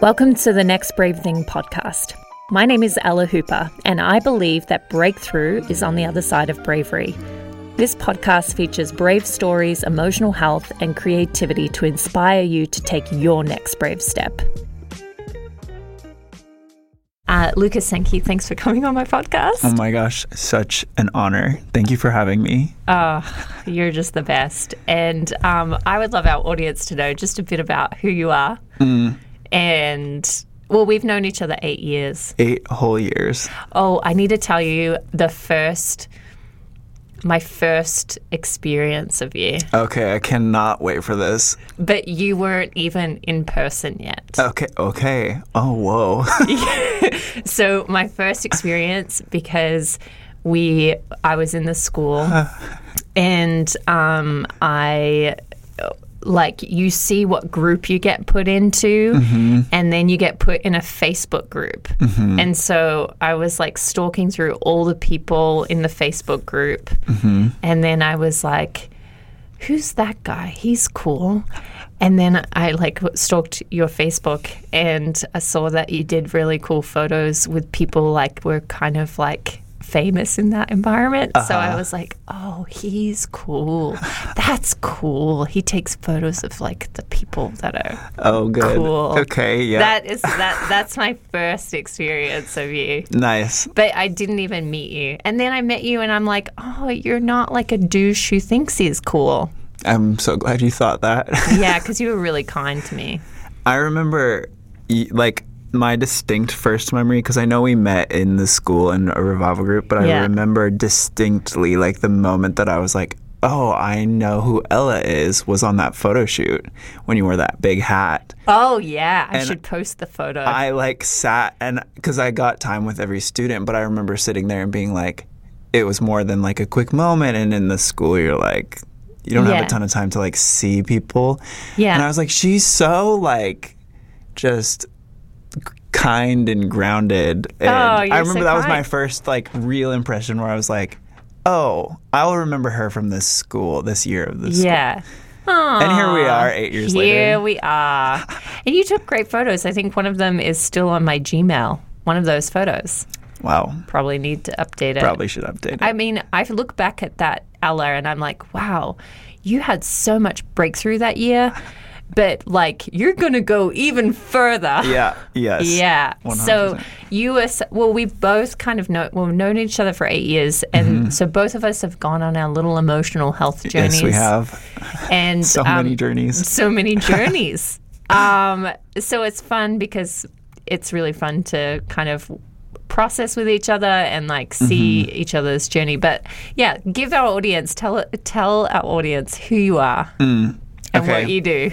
Welcome to the Next Brave Thing podcast. My name is Ella Hooper, and I believe that breakthrough is on the other side of bravery. This podcast features brave stories, emotional health, and creativity to inspire you to take your next brave step. Uh, Lucas Sankey, thanks for coming on my podcast. Oh my gosh, such an honor. Thank you for having me. Oh, you're just the best. And um, I would love our audience to know just a bit about who you are. Mm. And well, we've known each other eight years. Eight whole years. Oh, I need to tell you the first, my first experience of you. Okay, I cannot wait for this. But you weren't even in person yet. Okay, okay. Oh, whoa. so my first experience because we, I was in the school, and um, I like you see what group you get put into Mm-hmm. and then you get put in a Facebook group. And so I was like stalking through all the people in the Facebook group. Mm-hmm. And then I was like who's that guy? He's cool. And then I like stalked your Facebook and I saw that you did really cool photos with people like were kind of like famous in that environment. So I uh-huh. was like, oh, he's cool. That's cool. He takes photos of like the people that are Oh, good. cool. Okay, yeah. That is that that's my first experience of you. nice. But I didn't even meet you. And then I met you and I'm like, oh, you're not like a douche who thinks he's cool. I'm so glad you thought that. Yeah, because you were really kind to me. I remember, like, my distinct first memory, because I know we met in the school in a revival group, but I remember distinctly, like, the moment that I was like, oh, I know who Ella is, was on that photo shoot when you wore that big hat. Oh yeah, I should post the photo. I like sat and because I got time with every student, but I remember sitting there and being like, it was more than like a quick moment. And in the school, you're like, you don't Yeah. have a ton of time to like see people. Yeah. And I was like, she's so like just kind and grounded. Oh, and Oh, you're I remember so that was my first like real impression where I was like, oh, I'll remember her from this school, this year of this school. yeah. And here we are, eight years Here later. we are. And you took great photos. I think one of them is still on my Gmail. One of those photos. Wow. Probably need to update it. Probably should update it. I mean, I look back at that Ella and I'm like, wow, you had so much breakthrough that year, but like you're going to go even further. yeah. Yes. Yeah. So 100%. you were well. We've both kind of know well, we've known each other for eight years, and so both of us have gone on our little emotional health journeys. Mm-hmm. Yes, we have. And So um, many journeys. So many journeys. um, so it's fun because it's really fun to kind of process with each other and like see Mm-hmm. each other's journey. But yeah, give our audience tell tell our audience who you are and Mm, okay. what you do.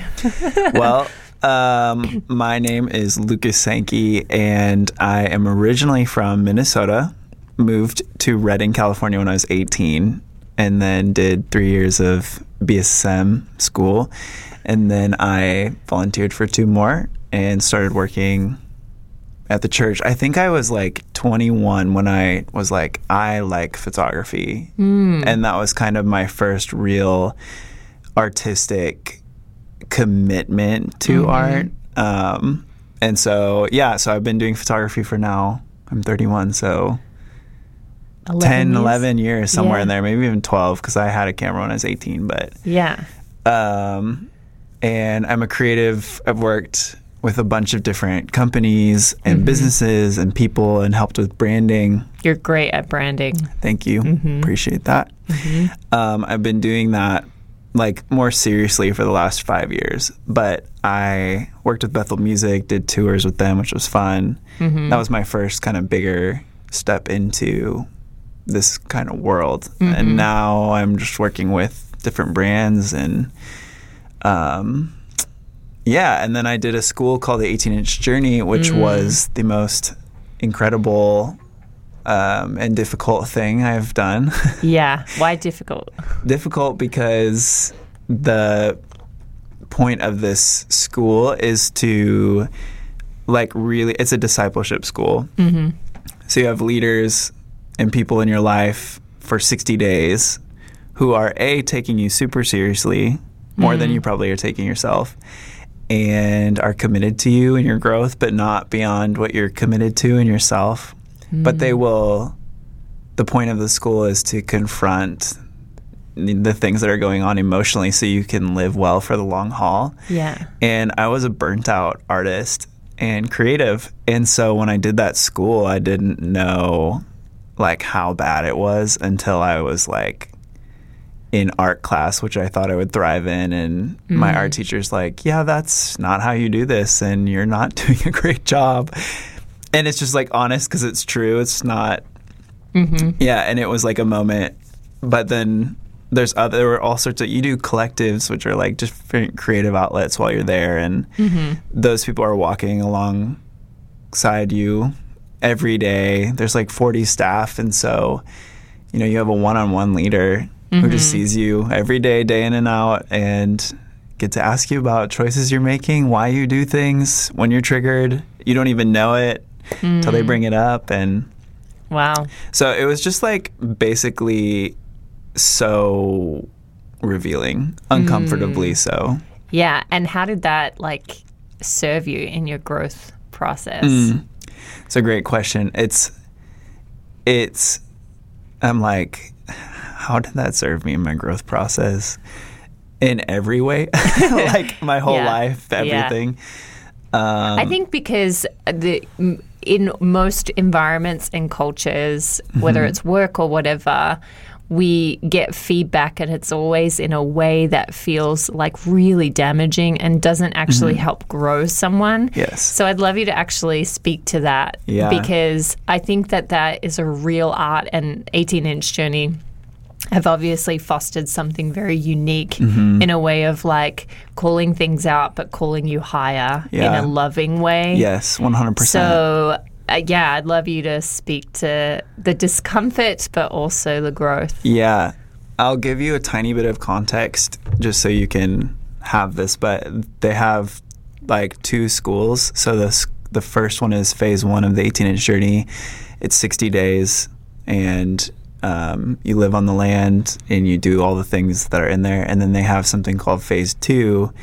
well, um, my name is Lucas Sankey, and I am originally from Minnesota. Moved to Redding, California when I was 18, and then did three years of BSSM school. And then I volunteered for two more and started working at the church. I think I was like 21 when I was like, I like photography. And that was kind of my first real artistic commitment to art. Um, and so, yeah, so I've been doing photography for now. I'm 31, so 10, years? 11 years, somewhere Yeah. in there, maybe even 12, because I had a camera when I was 18. But, Yeah. um, and I'm a creative. I've worked with a bunch of different companies and Mm-hmm. businesses and people and helped with branding. You're great at branding. Thank you. Mm-hmm. Appreciate that. Um, I've been doing that like more seriously for the last five years. But I worked with Bethel Music, did tours with them, which was fun. Mm-hmm. That was my first kind of bigger step into this kind of world. Mm-hmm. And now I'm just working with different brands and um, yeah, and then I did a school called the 18 Inch Journey, which Mm. was the most incredible um, and difficult thing I've done. Yeah. Why difficult? difficult because the point of this school is to like really it's a discipleship school mm-hmm. so you have leaders and people in your life for 60 days who are a taking you super seriously more than you probably are taking yourself and are committed to you and your growth, but not beyond what you're committed to in yourself. But they hmm. will, the point of the school is to confront the things that are going on emotionally so you can live well for the long haul. Yeah. And I was a burnt out artist and creative. And so when I did that school, I didn't know like how bad it was until I was like in art class, which I thought I would thrive in. And my art hmm. teacher's like, yeah, that's not how you do this. And you're not doing a great job. And it's just like honest because it's true. It's not, mm-hmm. yeah. And it was like a moment. But then there's other, there were all sorts of, you do collectives, which are like different creative outlets while you're there. And mm-hmm. those people are walking alongside you every day. There's like 40 staff. And so, you know, you have a one on one leader who just mm-hmm. sees you every day, day in and out, and get to ask you about choices you're making, why you do things when you're triggered. You don't even know it until they hmm. bring it up. And Wow. so it was just like basically so revealing, uncomfortably hmm. so. Yeah. And how did that like serve you in your growth process? Hmm. It's a great question. It's, it's, I'm like, how did that serve me in my growth process? In every way, like my whole Yeah. life, Yeah. everything. Um, I think because the in most environments and cultures, whether Mm-hmm. it's work or whatever, we get feedback and it's always in a way that feels like really damaging and doesn't actually help grow someone. Mm-hmm. Yes. So I'd love you to actually speak to that Yeah. because I think that that is a real art and 18 inch journey have obviously fostered something very unique Mm-hmm. in a way of like calling things out but calling you higher Yeah. in a loving way. yes, 100%. So uh, yeah, I'd love you to speak to the discomfort but also the growth. Yeah. I'll give you a tiny bit of context just so you can have this, but they have like two schools. So the, the first one is phase one of the 18 inch journey. It's 60 days, and um, you live on the land and you do all the things that are in there. And then they have something called phase two,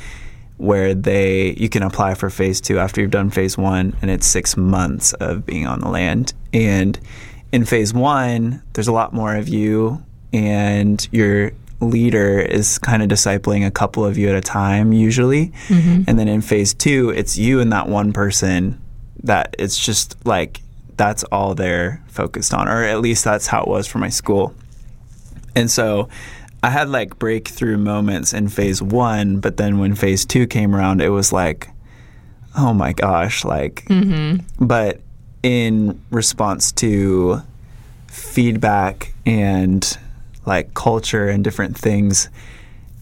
where they you can apply for phase two after you've done phase one, and it's six months of being on the land. And in phase one, there's a lot more of you, and your leader is kind of discipling a couple of you at a time usually. And then in phase two, it's you and that one person that it's just like that's all they're focused on, or at least that's how it was for my school. And so I had like breakthrough moments in phase one, but then when phase two came around, it was like, oh my gosh, like, but in response to feedback and like culture and different things,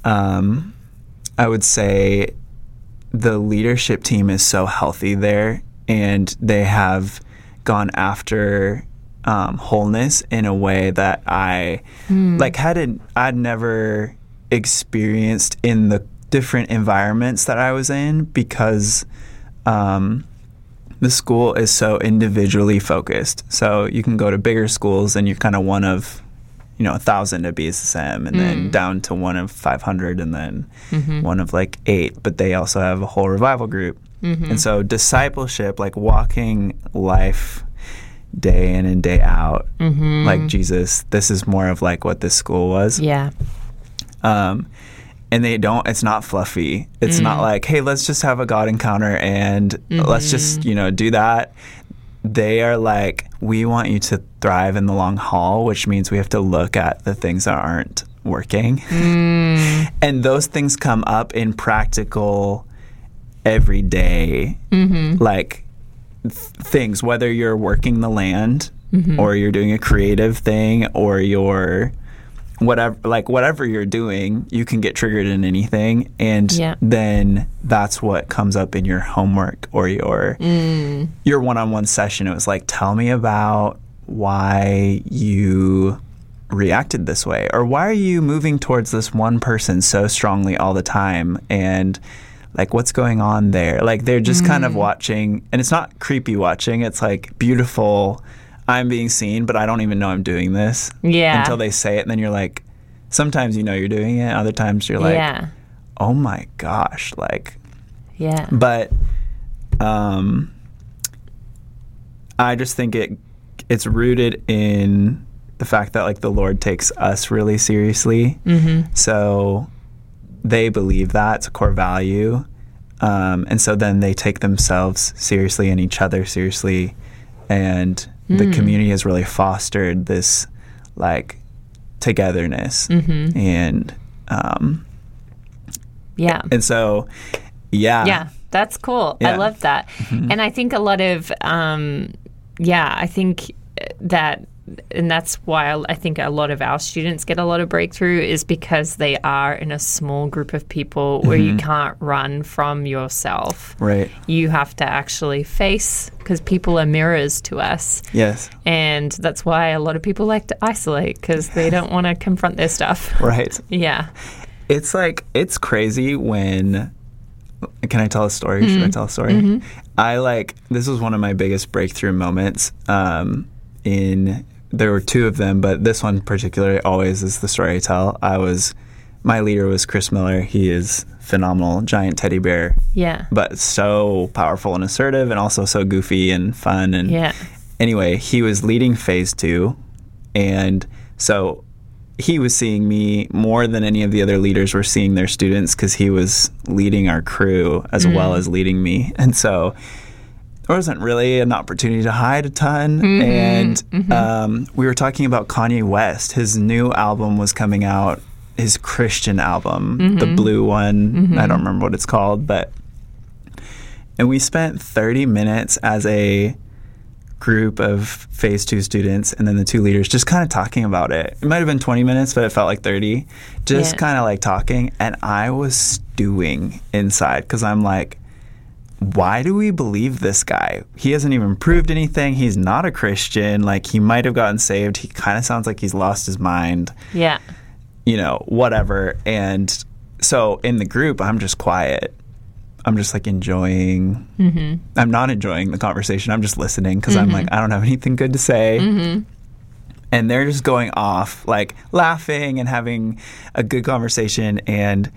um, I would say the leadership team is so healthy there and they have gone after um, wholeness in a way that I like hadn't I'd never experienced in the different environments that I was in because um, the school is so individually focused. So you can go to bigger schools and you're kind of one of you know a thousand at BSSM and then down to one of 500 and then one of like eight but they also have a whole revival group Mm-hmm. and so discipleship like walking life day in and day out mm-hmm. like jesus this is more of like what this school was. Yeah. um, and they don't it's not fluffy. It's not mm. like hey let's just have a god encounter and let's just mm-hmm. you know do that. They are like we want you to thrive in the long haul which means we have to look at the things that aren't working. Mm. And those things come up in practical everyday mm-hmm. like th- things whether you're working the land mm-hmm. or you're doing a creative thing or you're whatever like whatever you're doing you can get triggered in anything and Yeah. then that's what comes up in your homework or your mm. your one-on-one session. It was like tell me about why you reacted this way or why are you moving towards this one person so strongly all the time? And like what's going on there like they're just kind of watching and it's not creepy watching it's like beautiful i'm being seen but i don't even know i'm doing this Yeah. until they say it and then you're like sometimes you know you're doing it other times you're like yeah. oh my gosh like Yeah. But um, I just think it it's rooted in the fact that like the Lord takes us really seriously. Mm-hmm. So they believe that it's a core value. Um, and so then they take themselves seriously and each other seriously. And the Mm. community has really fostered this like togetherness. Mm-hmm. And um, Yeah. and so yeah. Yeah, that's cool. I Yeah. Mm-hmm. love that. And I think a lot of, um, yeah, I think that, and that's why I- think a lot of our students get a lot of breakthrough is because they are in a small group of people where you mm-hmm. can't run from yourself. Right. You have to actually face, because people are mirrors to us. Yes. And that's why a lot of people like to isolate because they don't want to confront their stuff. Right. Yeah. It's like it's crazy when can I tell a story? Should I mm-hmm. tell a story? Mm-hmm. I like this was one of my biggest breakthrough moments. Um, in there were two of them, but this one particularly always is the story I tell. I was my leader was Chris Miller. He is phenomenal, giant teddy bear, Yeah. but so powerful and assertive, and also so goofy and fun. And Yeah. anyway, he was leading phase two, and so he was seeing me more than any of the other leaders were seeing their students because he was leading our crew as mm-hmm. well as leading me, and so there wasn't really an opportunity to hide a ton. Mm-hmm. And mm-hmm. Um, we were talking about Kanye West. His new album was coming out. His Christian album, the mm-hmm. blue one. I don't remember what it's called, but and we spent 30 minutes as a group of phase two students and then the two leaders just kind of talking about it. It might have been 20 minutes, but it felt like 30. Just Yeah. kind of like talking. And I was stewing inside because I'm like, why do we believe this guy? He hasn't even proved anything. He's not a Christian. Like, he might have gotten saved. He kind of sounds like he's lost his mind Yeah. you know, whatever. And so in the group, I'm just quiet. I'm just like enjoying. Mm-hmm. I'm not enjoying the conversation. I'm just listening because I'm like, mm-hmm. I don't have anything good to say. Mm-hmm. And they're just going off, like laughing and having a good conversation. And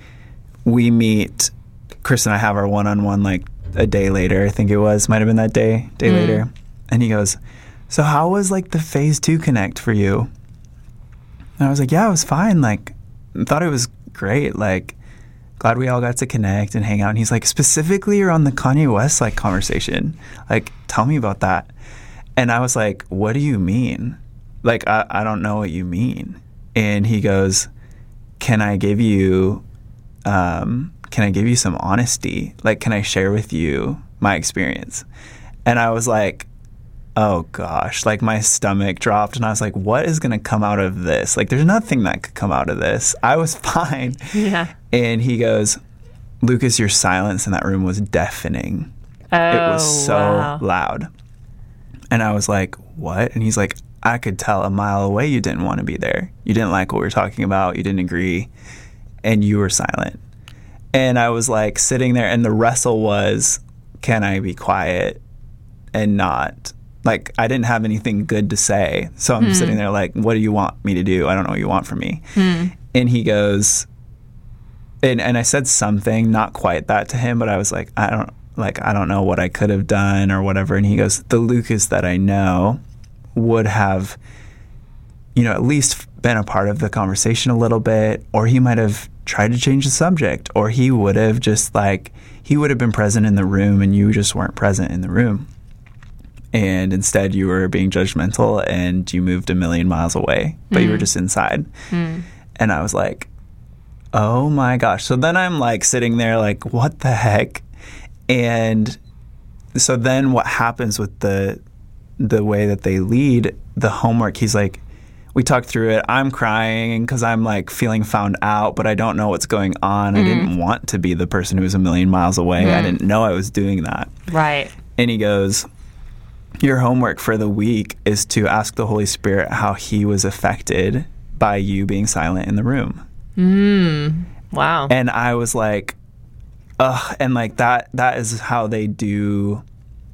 we meet, Chris and I have our one on one like a day later, I think it was, might have been that day, day later. And he goes, So, how was like the phase two connect for you? And I was like, yeah, it was fine. Like, I thought it was great. Like, glad we all got to connect and hang out. And he's like, specifically, you're on the Kanye West like conversation. Like, tell me about that. And I was like, what do you mean? Like, I, I don't know what you mean. And he goes, can I give you, um, can I give you some honesty? Like, can I share with you my experience? And I was like, oh gosh, like my stomach dropped and I was like, what is going to come out of this? Like, there's nothing that could come out of this. I was fine. Yeah. And he goes, Lucas, your silence in that room was deafening. Oh, it was oh, so wow. loud. And I was like, what? And he's like, I could tell a mile away you didn't want to be there. You didn't like what we were talking about. You didn't agree. And you were silent. And I was like sitting there, and the wrestle was, can I be quiet and not? Like, I didn't have anything good to say. So I'm hmm. sitting there, like, what do you want me to do? I don't know what you want from me. Hmm. And he goes, and, and I said something, not quite that to him, but I was like, I don't like I don't know what I could have done or whatever. And he goes, the Lucas that I know would have, you know, at least been a part of the conversation a little bit, or he might have tried to change the subject, or he would have just like he would have been present in the room and you just weren't present in the room. And instead, you were being judgmental and you moved a million miles away, but you were mm. just inside. Mm. And I was like, oh my gosh. So then I'm like sitting there, like, what the heck? And so then what happens with the the way that they lead the homework he's like we talked through it. I'm crying because i'm like feeling found out but i don't know what's going on. I didn't mm-hmm. want to be the person who was a million miles away. I mm-hmm. didn't know i was doing that. Right. and he goes your homework for the week is to ask the holy spirit how he was affected by you being silent in the room. Mm. Wow. and I was like, ugh, and like that that is how they do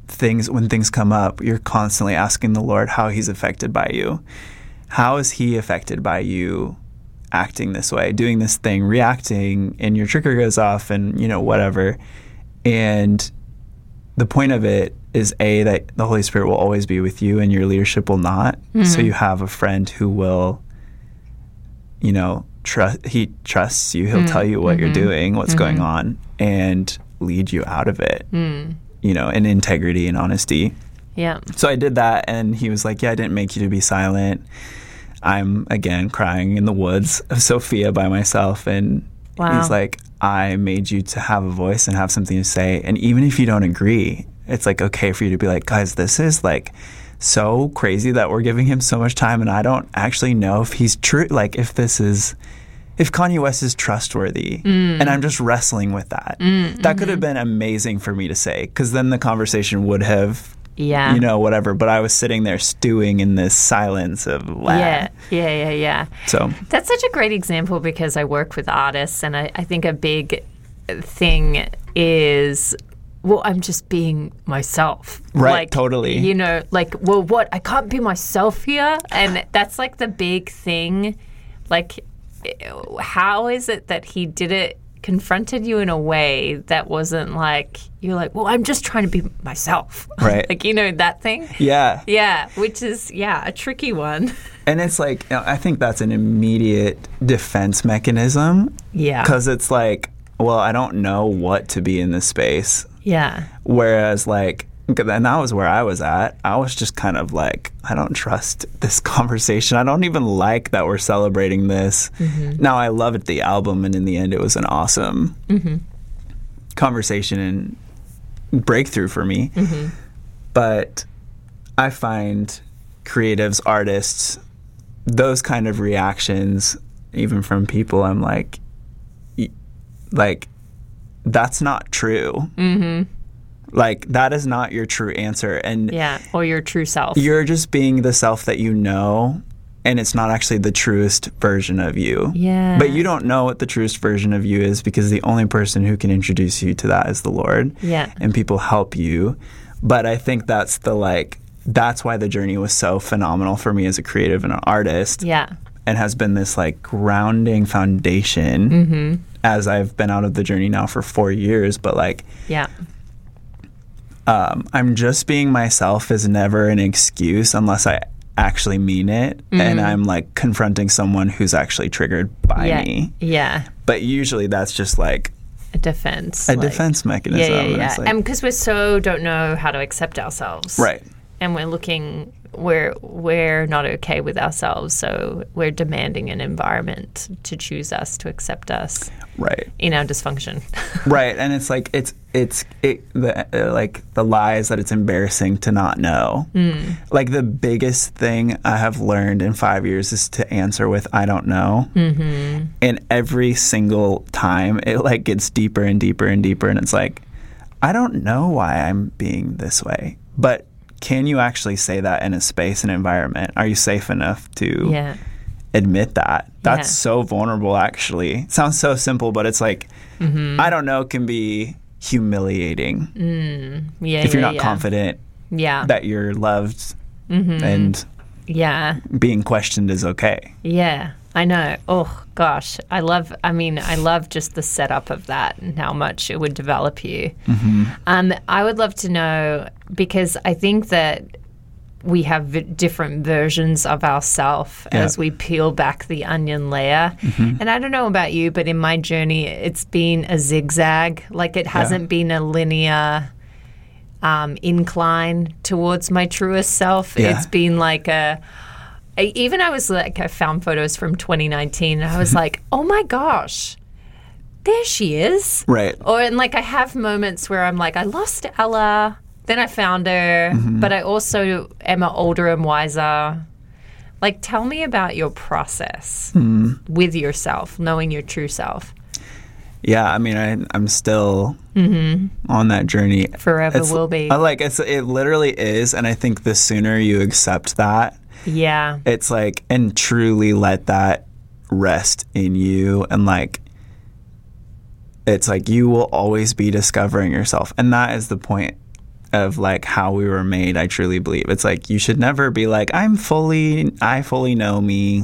things. When things come up. You're constantly asking the Lord how he's affected by you. How is he affected by you acting this way, doing this thing, reacting, and your trigger goes off and you know, whatever. And the point of it is a that the Holy Spirit will always be with you and your leadership will not. So mm-hmm. you have a friend who will you know, trust he trusts you. He'll tell mm, you what you're mm-hmm. doing, what's going mm-hmm. on and lead you out of it. Mm. You know, in integrity and honesty. Yeah. So I did that, and he was like, "Yeah, I didn't make you to be silent." I'm again crying in the woods of Sophia by myself, and Wow. he's like, "I made you to have a voice and have something to say, and even if you don't agree, it's like okay for you to be like, guys, this is like." So crazy that we're giving him so much time, and I don't actually know if he's true. Like, if this is, if Kanye West is trustworthy, mm. and I'm just wrestling with that. Mm, that could have mm-hmm. been amazing for me to say, because then the conversation would have Yeah. you know, whatever. But I was sitting there stewing in this silence of wow. Yeah. Yeah. Yeah. Yeah. So That's such a great example because I work with artists, and I, I think a big thing is. Well, I'm just being myself. Right, Like, totally. You know, like, well, what? I can't be myself here. And that's like the big thing. Like, how is it that he did it, confronted you in a way that wasn't like, you're like, well, I'm just trying to be myself. Right. like, you know, that thing? yeah. Yeah, which is, yeah, a tricky one. And it's like I think that's an immediate defense mechanism Yeah. because it's like, well, I don't know what to be in this space. Yeah. Whereas like. And that was where I was at. I was just kind of like, I don't trust this conversation. I don't even like that we're celebrating this. Mm-hmm. Now, I loved the album, and in the end, it was an awesome mm-hmm. conversation and breakthrough for me. Mm-hmm. But I find creatives, artists, those kind of reactions, even from people, I'm like, like, that's not true. Like, that is not your true answer. And Yeah. Or your true self. you're just being the self that you know, and it's not actually the truest version of you. Yeah. But you don't know what the truest version of you is because the only person who can introduce you to that is the Lord. Yeah. And people help you. But I think that's the like, that's why the journey was so phenomenal for me as a creative and an artist Yeah. and has been this like grounding foundation Mm-hmm. as I've been out of the journey now for four years. But like, Yeah. Um, I'm just being myself is never an excuse unless I actually mean it and I'm like confronting someone who's actually triggered by Yeah. me. Yeah. But usually that's just like A defense. a like- defense mechanism. yeah, and yeah. it's like- and because we're so don't know how to accept ourselves. right. And we're looking, we're we're not okay with ourselves, so we're demanding an environment to choose us, to accept us Right. in our dysfunction. Right. And it's like it's it's it the uh, like the lies that it's embarrassing to not know. Hmm. Like the biggest thing I have learned in 5 years is to answer with I don't know. Mm-hmm. And every single time it like gets deeper and deeper and deeper and it's like I don't know why I'm being this way. But can you actually say that in a space and environment? Are you safe enough to yeah. admit that. That's Yeah. so vulnerable, actually. Sounds so simple, but it's like, Mm-hmm. I don't know, can be humiliating Yeah. if you're not confident Yeah. that you're loved Mm-hmm. and yeah. being questioned is okay. Yeah, I know. Oh gosh, I love. I mean, I love just the setup of that and how much it would develop you. Um, I would love to know because I think that we have v- different versions of ourself Yeah. as we peel back the onion layer. And I don't know about you, but in my journey, it's been a zigzag. Like it hasn't been a linear. Um, incline towards my truest self. Yeah. It's been like a I, even I was like, I found photos from 2019 and I was like, oh my gosh, there she is. Right. Or, and like, I have moments where I'm like, I lost Ella, then I found her, mm-hmm. but I also am older and wiser. Like, tell me about your process hmm. with yourself, knowing your true self. Yeah, I mean, I, I'm still mm-hmm. on that journey. Forever It's- will be. I like it's it literally is, and I think the sooner you accept that, Yeah. it's like and truly let that rest in you and like it's like you will always be discovering yourself. And that is the point of like how we were made i truly believe. It's like you should never be like i'm fully i fully know me.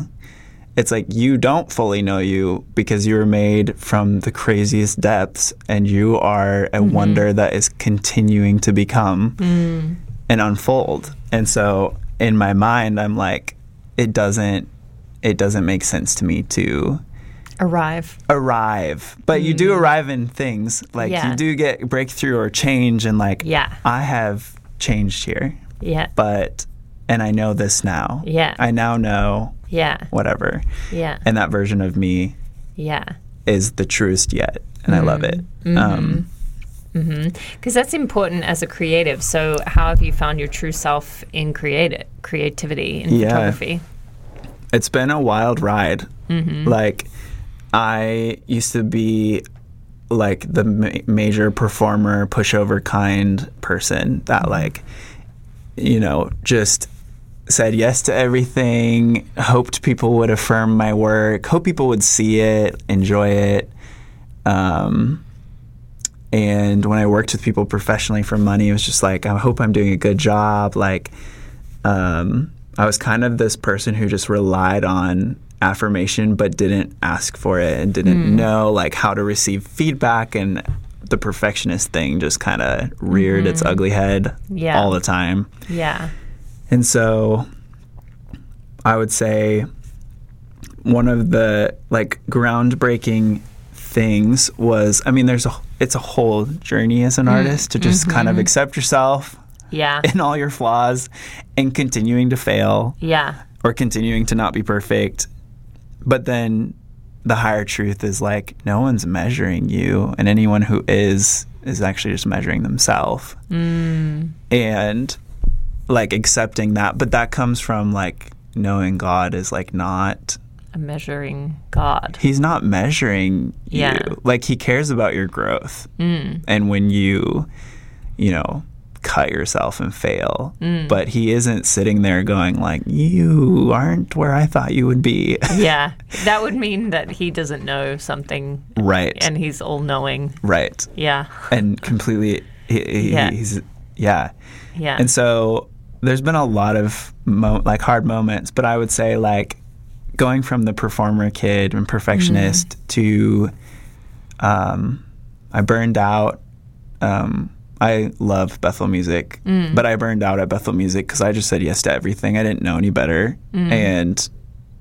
It's like you don't fully know you because you were made from the craziest depths and you are a mm-hmm. wonder that is continuing to become mm. and unfold. And so in my mind I'm like it doesn't it doesn't make sense to me to Arrive. arrive. But you do arrive in things. Like Yeah. you do get breakthrough or change and like Yeah. I have changed here. Yeah. But and I know this now. Yeah. I now know Yeah. whatever. Yeah. And that version of me Yeah. is the truest yet. And I love it. Mm-hmm. Um, Because that's important as a creative. So, how have you found your true self in creative creativity in Yeah. photography? it's been a wild ride. Mm-hmm. Like, I used to be like the ma- major performer, pushover kind person that, Mm-hmm. like, you know, just said yes to everything, hoped people would affirm my work, hope people would see it, enjoy it. Um, and when I worked with people professionally for money, it was just like, I hope I'm doing a good job. Like, um, I was kind of this person who just relied on affirmation but didn't ask for it and didn't know like how to receive feedback and the perfectionist thing just kind of reared its ugly head Yeah. all the time. Yeah. And so I would say one of the like groundbreaking things was I mean there's a it's a whole journey as an mm-hmm. artist to just mm-hmm. kind of accept yourself Yeah. and all your flaws and continuing to fail Yeah. or continuing to not be perfect. But then the higher truth is like no one's measuring you and anyone who is is actually just measuring themselves. Mm. And like accepting that, but that comes from like knowing God is like not A measuring God. he's not measuring Yeah. you. Like he cares about your growth. Mm. And when you, you know, cut yourself and fail, mm. but he isn't sitting there going like, "You aren't where I thought you would be." Yeah. That would mean that he doesn't know something right. and he's all knowing. right. Yeah. And completely he, he- Yeah. he's yeah. Yeah. And so there's been a lot of mo- like hard moments, but I would say like going from the performer kid and perfectionist to um, I burned out. Um, I love Bethel music, but I burned out at Bethel music because I just said yes to everything. I didn't know any better, and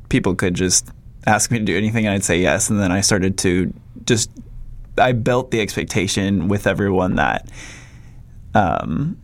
people could just ask me to do anything, and I'd say yes. And then I started to just I built the expectation with everyone that um,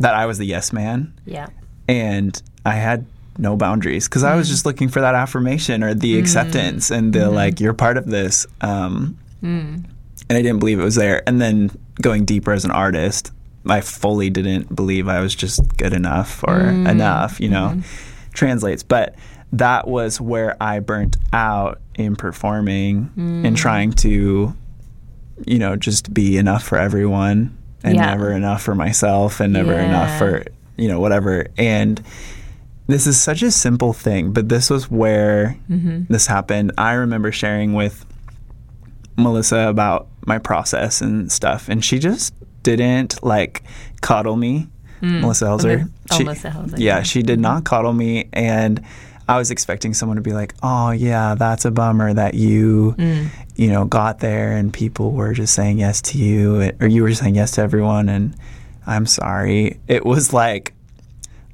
that I was the yes man, yeah. and I had no boundaries because I was just looking for that affirmation or the mm. acceptance and the mm. like you're part of this. Um, mm. And I didn't believe it was there. And then going deeper as an artist, I fully didn't believe I was just good enough or enough. You know, mm-hmm. translates, but. That was where I burnt out in performing and trying to, you know, just be enough for everyone and Yeah. never enough for myself and never enough for you know whatever and this is such a simple thing but this was where mm-hmm. this happened. I remember sharing with melissa about my process and stuff and she just didn't like coddle me. Mm. Melissa Helser. Oh, She- Melissa Helser, yeah yeah. she did mm-hmm. not coddle me and i was expecting someone to be like oh yeah that's a bummer that you mm. you know got there and people were just saying yes to you or you were saying yes to everyone and i'm sorry. It was like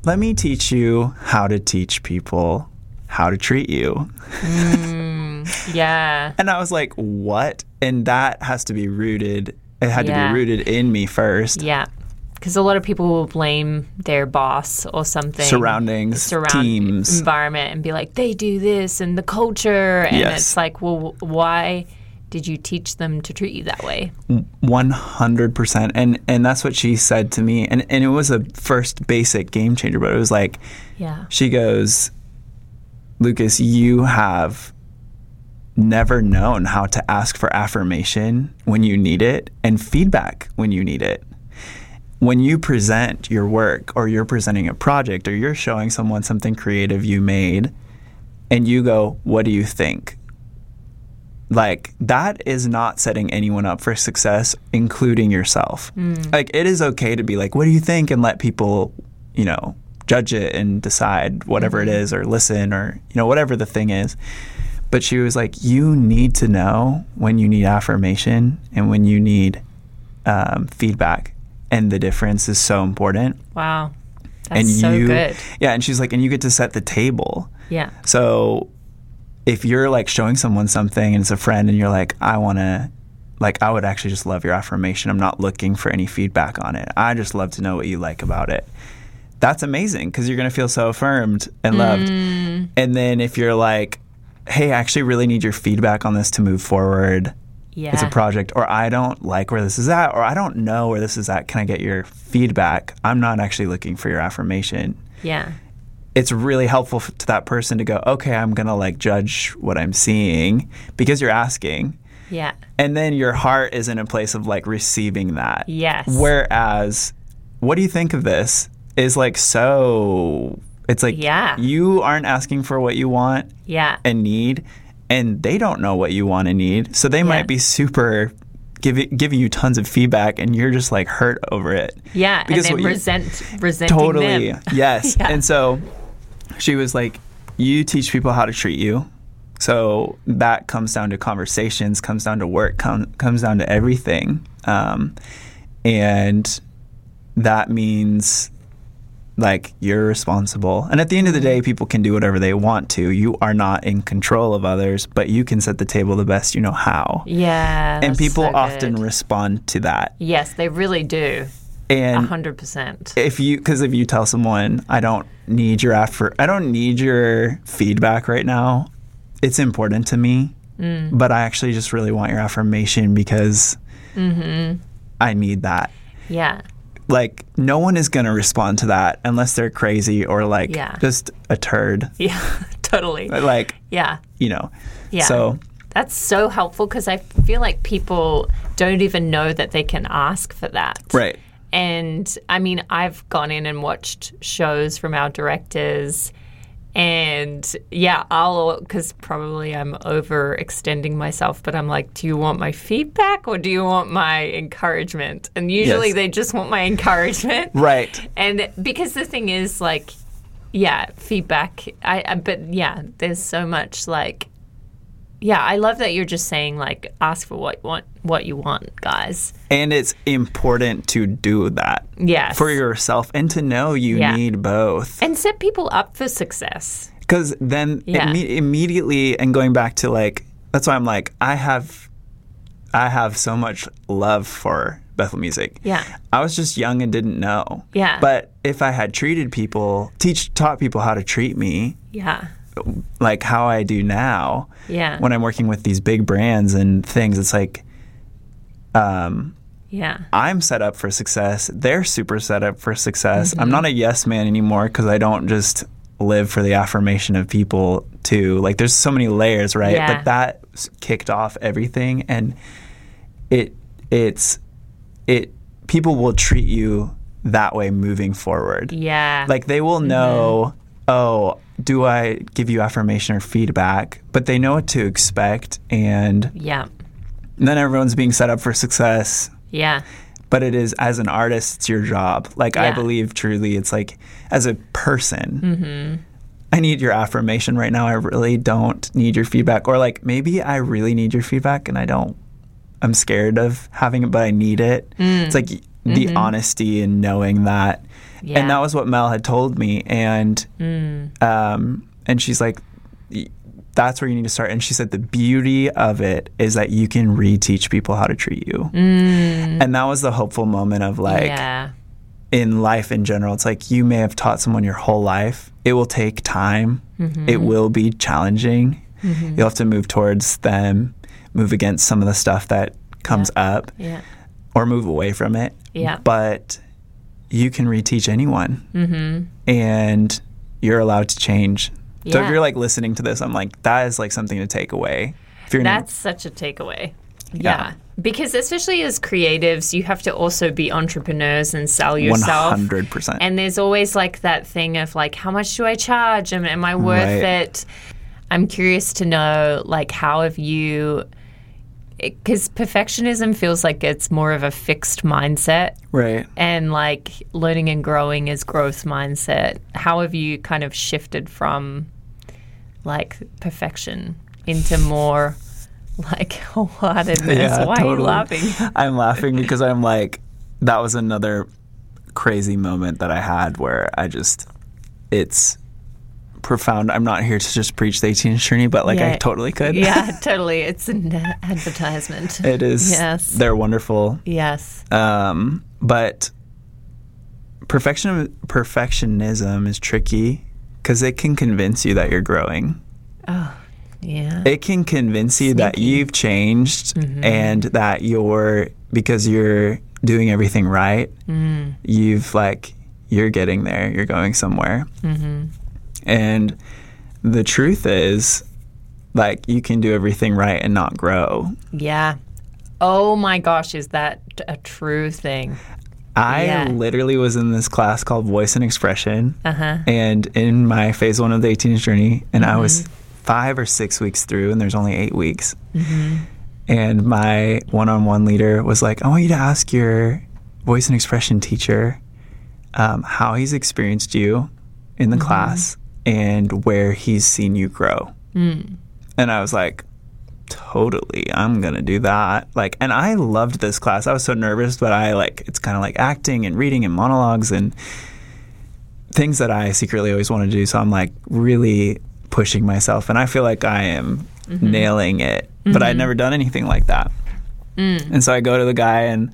let me teach you how to teach people how to treat you mm, Yeah. and i was like what and that has to be rooted it had to be rooted in me first Yeah. Because a lot of people will blame their boss or something. Surroundings, surround teams. environment and be like, they do this and the culture. And Yes. it's like, well, why did you teach them to treat you that way? 100% and and that's what she said to me and and it was a first basic game changer but it was like Yeah. she goes lucas you have never known how to ask for affirmation when you need it and feedback when you need it when you present your work or you're presenting a project or you're showing someone something creative you made and you go what do you think like that is not setting anyone up for success including yourself like it is okay to be like what do you think and let people you know judge it and decide whatever it is or listen or you know whatever the thing is but she was like, you need to know when you need affirmation and when you need um, feedback, and the difference is so important. Wow. That's and so you, good. yeah, and she's like, and you get to set the table. Yeah. So if you're like showing someone something and it's a friend and you're like, I want to, like, I would actually just love your affirmation. I'm not looking for any feedback on it. I just love to know what you like about it. That's amazing because you're going to feel so affirmed and loved. Mm. And then if you're like, hey, I actually really need your feedback on this to move forward. Yeah. It's a project, or I don't like where this is at, or I don't know where this is at. Can I get your feedback? I'm not actually looking for your affirmation yeah. It's really helpful to that person to go, okay, I'm going to like judge what I'm seeing because you're asking. Yeah. And then your heart is in a place of like receiving that. Yes. Whereas, what do you think of this? Is like so, it's like Yeah. you aren't asking for what you want Yeah. and need, and they don't know what you want and need. So they Yeah. might be super. Giving, giving you tons of feedback and you're just like hurt over it. Yeah. And Because then what you- resent resenting Totally. them. Yes. Yeah. And so she was like, You teach people how to treat you. So that comes down to conversations, comes down to work, com- comes down to everything. Um, and that means like you're responsible. And at the end of the day, people can do whatever they want to. You are not in control of others, but you can set the table the best you know how. Yeah. and people so often respond to that. Yes, they really do. A And hundred percent. if you because if you tell someone i don't need your effort i don't need your feedback right now it's important to me mm. but i actually just really want your affirmation because mm-hmm. i need that Yeah. like no one is going to respond to that unless they're crazy or like Yeah. just a turd Yeah. totally. like Yeah. you know Yeah. so That's so helpful because I feel like people don't even know that they can ask for that. right And I mean, I've gone in and watched shows from our directors. And yeah, I'll, because probably I'm overextending myself, but I'm like, do you want my feedback or do you want my encouragement? And usually Yes. they just want my encouragement. right And because the thing is, like, yeah, feedback. I, I but yeah, there's so much like, yeah, I love that you're just saying like, ask for what you want, what you want, guys. and it's important to do that Yes, for yourself and to know you Yeah. need both and set people up for success. because then Yeah. imme- immediately and going back to like that's why i'm like i have i have so much love for bethel music Yeah. i was just young and didn't know Yeah. but if i had treated people teach taught people how to treat me Yeah, like how i do now yeah, when i'm working with these big brands and things it's like um yeah, I'm set up for success. They're super set up for success. Mm-hmm. I'm not a yes man anymore because I don't just live for the affirmation of people too. Like there's so many layers, right? Yeah. But that kicked off everything and it it's it people will treat you that way moving forward. yeah. Like they will know, oh, do I give you affirmation or feedback? But they know what to expect and yeah, then everyone's being set up for success. Yeah, but it is as an artist it's your job. Like i believe truly it's like as a person mm-hmm. i need your affirmation right now. I really don't need your feedback. Or like maybe i really need your feedback and i don't i'm scared of having it but i need it. Mm. It's like the mm-hmm. honesty and knowing that Yeah. and that was what mel had told me. And mm. um, and she's like that's where you need to start. And she said the beauty of it is that you can reteach people how to treat you. Mm. And that was the hopeful moment of like yeah, in life in general it's like you may have taught someone your whole life. It will take time. Mm-hmm. It will be challenging. Mm-hmm. You'll have to move towards them move against some of the stuff that comes up yeah, or move away from it. Yeah. but you can reteach anyone mm-hmm. and you're allowed to change so if you're like listening to this i'm like that is like something to take away That's such a takeaway. Yeah. Yeah. Because especially as creatives, you have to also be entrepreneurs and sell yourself. 100% And there's always like that thing of like, how much do I charge? Am, am I worth Right. it? I'm curious to know, like, how have you? Because perfectionism feels like it's more of a fixed mindset, right and like learning and growing is growth mindset. How have you kind of shifted from like perfection? into more like oh, wholeheartedness. Why are you laughing? I'm laughing because I'm like, that was another crazy moment that I had where I just, it's profound. I'm not here to just preach the 18 journey, but like I totally could. Yeah, totally. It's an advertisement. it is. Yes. They're wonderful. Yes. Um, but perfection perfectionism is tricky because it can convince you that you're growing. Oh, yeah. It can convince you that you've changed Mm-hmm. and that you're because you're doing everything right. Mm. You've like you're getting there. You're going somewhere. Mm-hmm. And the truth is, like you can do everything right and not grow. Yeah. Oh my gosh, is that a true thing? I Yeah. literally was in this class called Voice and Expression. Uh huh. and in my phase one of the 18 journey, and I was Mm-hmm. five or six weeks through, and there's only eight weeks. And my one on one leader was like, I want you to ask your voice and expression teacher um, how he's experienced you in the class and where he's seen you grow. Mm. And I was like, totally i'm gonna do that. Like and i loved this class. I was so nervous but i like it's kind of like acting and reading and monologues and things that i secretly always wanted to do. So i'm like really pushing myself and i feel like i am mm-hmm. nailing it but i'd mm-hmm. never done anything like that. Mm. And so i go to the guy and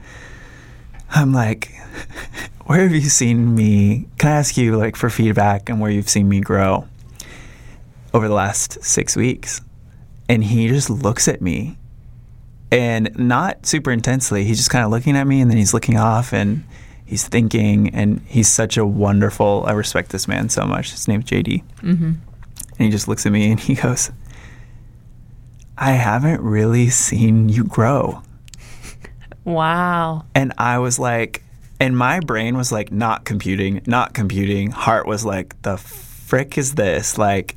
i'm like where have you seen me can i ask you like for feedback and where you've seen me grow over the last six weeks? And he just looks at me and not super intensely. He's just kind of looking at me and then he's looking off and he's thinking and he's such a wonderful i respect this man so much. His name's jd mm-hmm. and he just looks at me and he goes i haven't really seen you grow. Wow. and i was like and my brain was like not computing not computing. Heart was like the frick is this? Like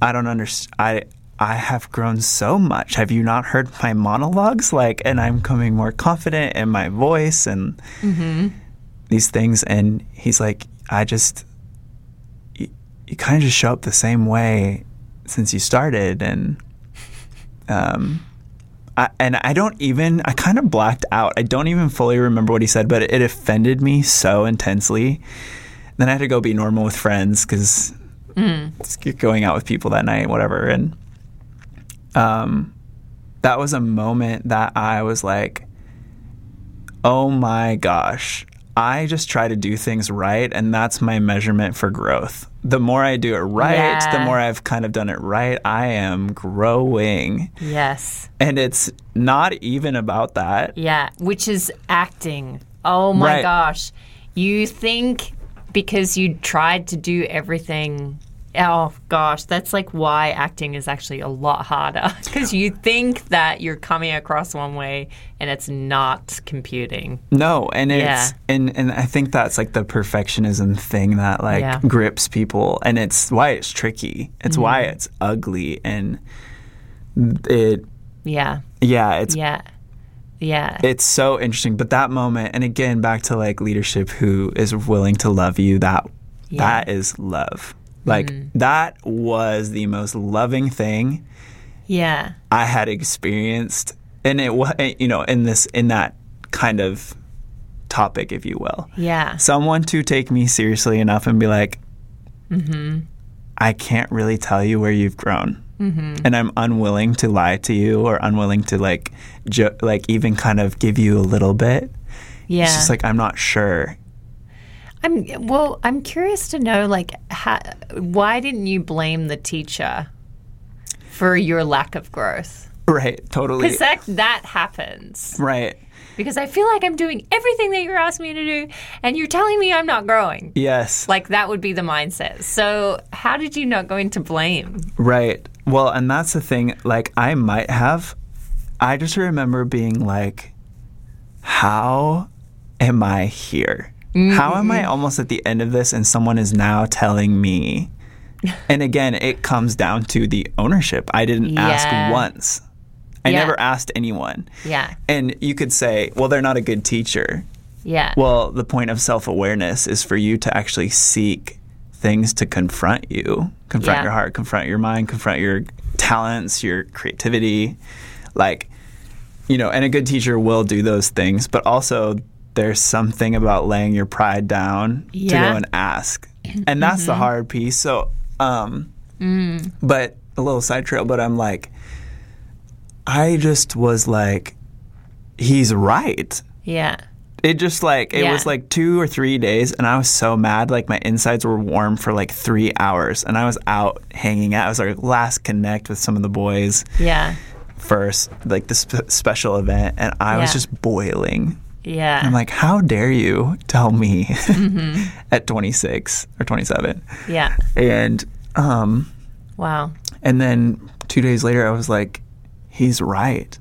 i don't understand i i have grown so much. Have you not heard my monologues? Like and i'm becoming more confident in my voice and these things. And he's like i just you, you kind of just show up the same way since you started. And um I, and I don't even, I kind of blacked out. I don't even fully remember what he said, but it offended me so intensely. Then I had to go be normal with friends because going out with people that night, whatever. And um, that was a moment that I was like, oh my gosh, I just try to do things right. And that's my measurement for growth. The more I do it right, the more I've kind of done it right, I am growing. Yes. And it's not even about that. Yeah, which is acting. Oh my Right. gosh. You think because you tried to do everything. Oh gosh, that's like why acting is actually a lot harder. Because you think that you're coming across one way and it's not computing. No, and it's Yeah. and and I think that's like the perfectionism thing that like Yeah. grips people and it's why it's tricky. It's why Mm-hmm. it's ugly and it Yeah, yeah, it's yeah, yeah. it's so interesting but that moment and again back to like leadership who is willing to love you that Yeah. that is love. Like Mm-hmm. that was the most loving thing yeah, I had experienced, and it was you know in this in that kind of topic, if you will. yeah, Someone to take me seriously enough and be like, Mm-hmm. I can't really tell you where you've grown, mm-hmm. and I'm unwilling to lie to you or unwilling to like jo- like even kind of give you a little bit. yeah. It's just like I'm not sure. I'm well. I'm curious to know, like, how, why didn't you blame the teacher for your lack of growth? Right, totally. Because that that happens. Right. Because I feel like I'm doing everything that you're asking me to do, and you're telling me I'm not growing. Yes. Like that would be the mindset. So how did you not go into blame? Right. Well, and that's the thing. Like, I might have. I just remember being like, how am I here? How am I mm-hmm. almost at the end of this and someone is now telling me? And again, it comes down to the ownership. I didn't Yeah. ask once, I Yeah. never asked anyone. Yeah, And you could say, well, they're not a good teacher. yeah, Well, the point of self awareness is for you to actually seek things to confront you, confront Yeah. your heart, confront your mind, confront your talents, your creativity. Like, you know, and a good teacher will do those things, but also there's something about laying your pride down to go and ask. And that's the hard piece. So, um, but a little side trail, but I'm like, I just was like, he's right Yeah. it just like it Yeah. was like two or three days and i was so mad like my insides were warm for like three hours and i was out hanging out i was like last connect with some of the boys Yeah. first like this sp- special event and i was just boiling Yeah. i'm like how dare you tell me Mm-hmm. at 26 or 27 yeah. and um Wow. and then two days later i was like he's right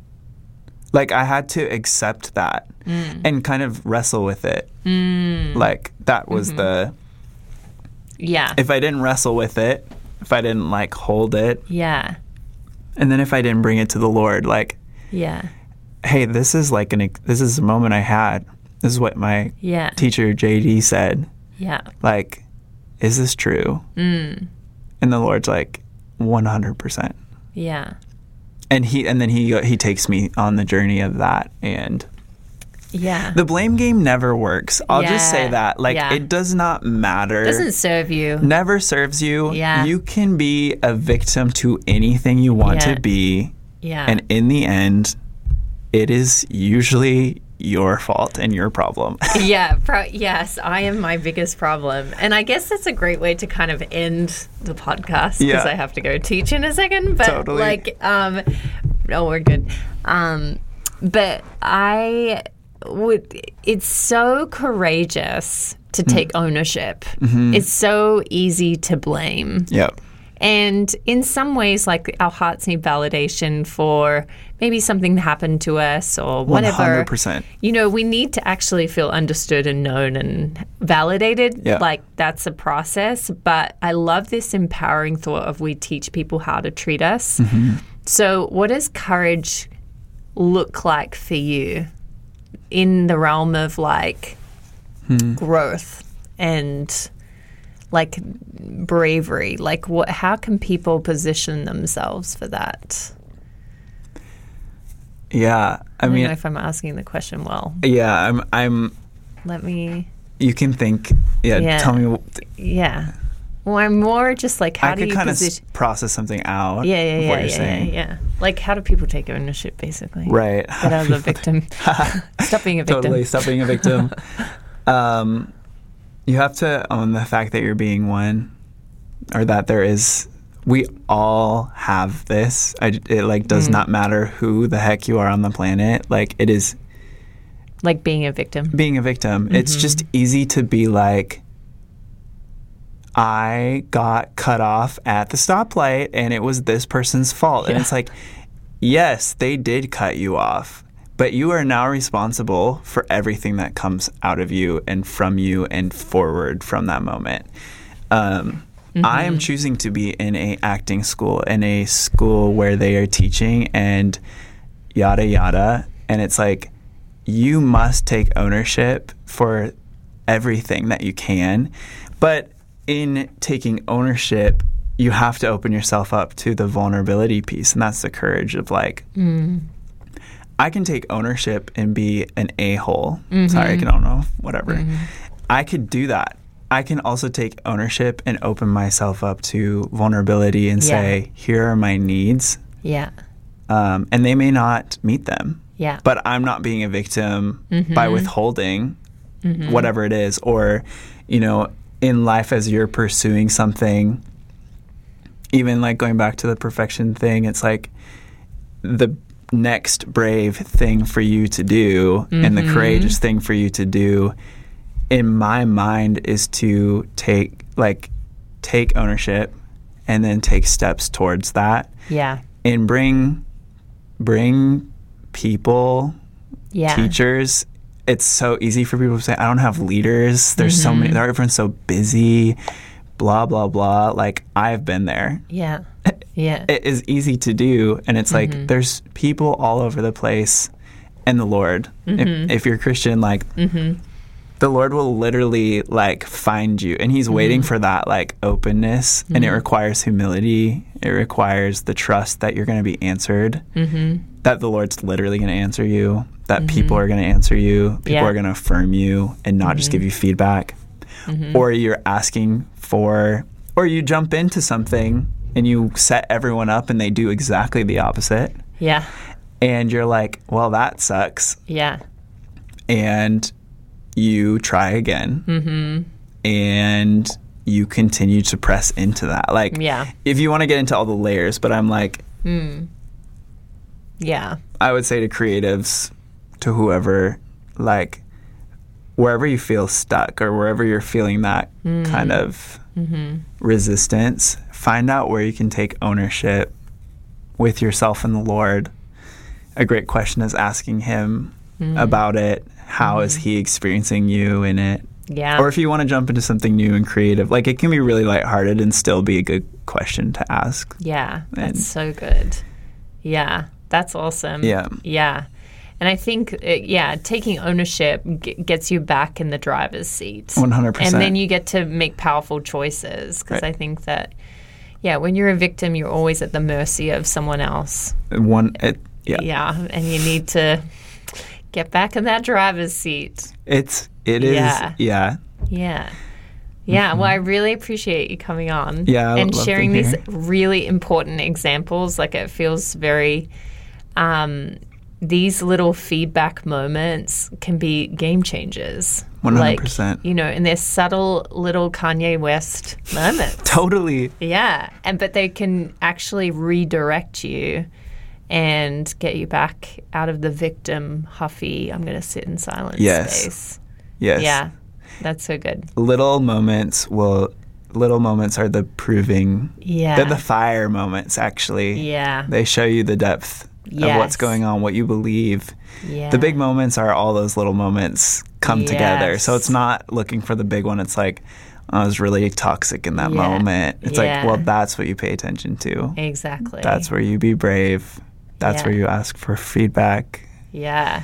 like i had to accept that Mm. and kind of wrestle with it like that Mm-hmm. was the Yeah. if i didn't wrestle with it if i didn't like hold it yeah. and then if i didn't bring it to the lord like Yeah. Hey this is like an this is a moment i had this is what my Yeah. teacher jd said Yeah. like is this true Mm. and the lord's like 100% Yeah. and he and then he he takes me on the journey of that and Yeah. the blame game never works i'll just say that like Yeah. it does not matter It Doesn't serve you. never serves you Yeah. you can be a victim to anything you want Yeah. to be Yeah. and in the end it is usually your fault and your problem yeah, pro- yes, I am my biggest problem. And I guess that's a great way to kind of end the podcast because Yeah. I have to go teach in a second. But Totally. like, um, no, we're good. Um, but I would, it's so courageous to take ownership. It's so easy to blame. yep And in some ways, like our hearts need validation for maybe something happened to us or whatever. 100%. You know, we need to actually feel understood and known and validated. Yeah. Like that's a process. But I love this empowering thought of we teach people how to treat us. So, what does courage look like for you in the realm of like growth and like bravery like what how can people position themselves for that yeah i i mean if i'm asking the question well. yeah i'm i'm let me you can think yeah, Yeah. tell me yeah. Well i'm more just like how i do could you kind of process something out yeah yeah yeah yeah, yeah yeah. Like how do people take ownership basically? Right. Get out of the victim. Stop being a victim. Totally stop being a victim. Um, you have to own the fact that you're being one or that there is we all have this. I, it like does Mm. not matter who the heck you are on the planet. Like it is like being a victim. Being a victim. It's Mm-hmm. just easy to be like i got cut off at the stoplight and it was this person's fault. And it's like yes they did cut you off but you are now responsible for everything that comes out of you and from you and forward from that moment. Um, I am mm-hmm. choosing to be in a acting school, in a school where they are teaching and yada yada. And it's like you must take ownership for everything that you can. But in taking ownership, you have to open yourself up to the vulnerability piece. And that's the courage of like, mm. I can take ownership and be an a hole. Sorry, mm-hmm. I don't know, whatever. Mm-hmm. I could do that. I can also take ownership and open myself up to vulnerability and Yeah. say, here are my needs. yeah Um, and they may not meet them. yeah But I'm not being a victim by mm-hmm. withholding mm-hmm. whatever it is. Or, you know, in life as you're pursuing something, even like going back to the perfection thing, it's like the next brave thing for you to do and the mm-hmm. courageous thing for you to do in my mind is to take like take ownership and then take steps towards that. Yeah. And bring bring people yeah. teachers. It's so easy for people to say i don't have leaders. There's so Mm-hmm. many everyone's so busy blah blah blah. Like i've been there. Yeah. Yeah. It is easy to do and it's Mm-hmm. like there's people all over the place and the lord. Mm-hmm. if, if you're christian like the Lord will literally like find you, and He's waiting mm-hmm. for that like openness, and it mm-hmm. requires humility. It requires the trust that you're going to be answered. Mm-hmm. That the Lord's literally going to answer you. That mm-hmm. people are going to answer you. People Yeah. are going to affirm you and not just give you feedback. Or you're asking for, or you jump into something and you set everyone up, and they do exactly the opposite. Yeah. And you're like, well, that sucks Yeah. and you try again. Mm-hmm. And you continue to press into that. Like Yeah. if you want to get into all the layers but i'm like hmm. Yeah. i would say to creatives to whoever like wherever you feel stuck or wherever you're feeling that hmm. kind of mm-hmm. resistance find out where you can take ownership with yourself and the lord. A great question is asking him hmm. about it How is he experiencing you in it Yeah. or if you want to jump into something new and creative like it can be really lighthearted and still be a good question to ask Yeah, that's so good. Yeah, that's awesome. Yeah. Yeah. And I think, uh, yeah, taking ownership g- gets you back in the driver's seat. 100%. And then you get to make powerful choices. Because Right. I think that, yeah, when you're a victim, you're always at the mercy of someone else. one it, yeah Yeah. And you need to get back in that driver's seat. it's it is Yeah. yeah Yeah. Yeah, well, I really appreciate you coming on Mm-hmm. Yeah, and sharing these really important examples. Like, it feels very, um, these little feedback moments can be game changers. 100%. Like, you know, and they're subtle little Kanye West moments. totally Yeah, and but they can actually redirect you and get you back out of the victim huffy. I'm going to sit in silence Yes. space. yes Yeah, that's so good. little moments will little moments are the proving Yeah. they're the fire moments actually Yeah. they show you the depth of what's going on what you believe Yeah. the big moments are all those little moments come together so it's not looking for the big one it's like "Oh, I was really toxic in that Yeah. moment. It's Yeah. like, well, that's what you pay attention to. Exactly. That's where you be brave. That's Yeah. where you ask for feedback. Yeah.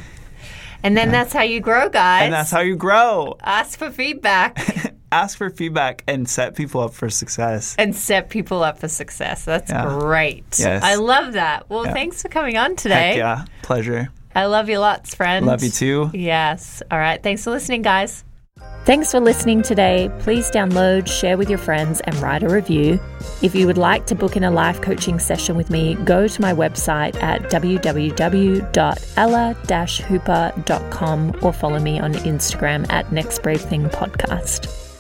And then that's how you grow, guys. And that's how you grow. ask for feedback ask for feedback and set people up for success. and set people up for success. That's Yeah. great. Yes. I love that. Well, Yeah. thanks for coming on today. Heck yeah. Pleasure. I love you lots, friend. Love you too. Yes. All right. Thanks for listening, guys. Thanks for listening today. Please download, share with your friends, and write a review. If you would like to book in a life coaching session with me, go to my website at www.ella-hooper.com or follow me on Instagram at Next Brave Thing Podcast.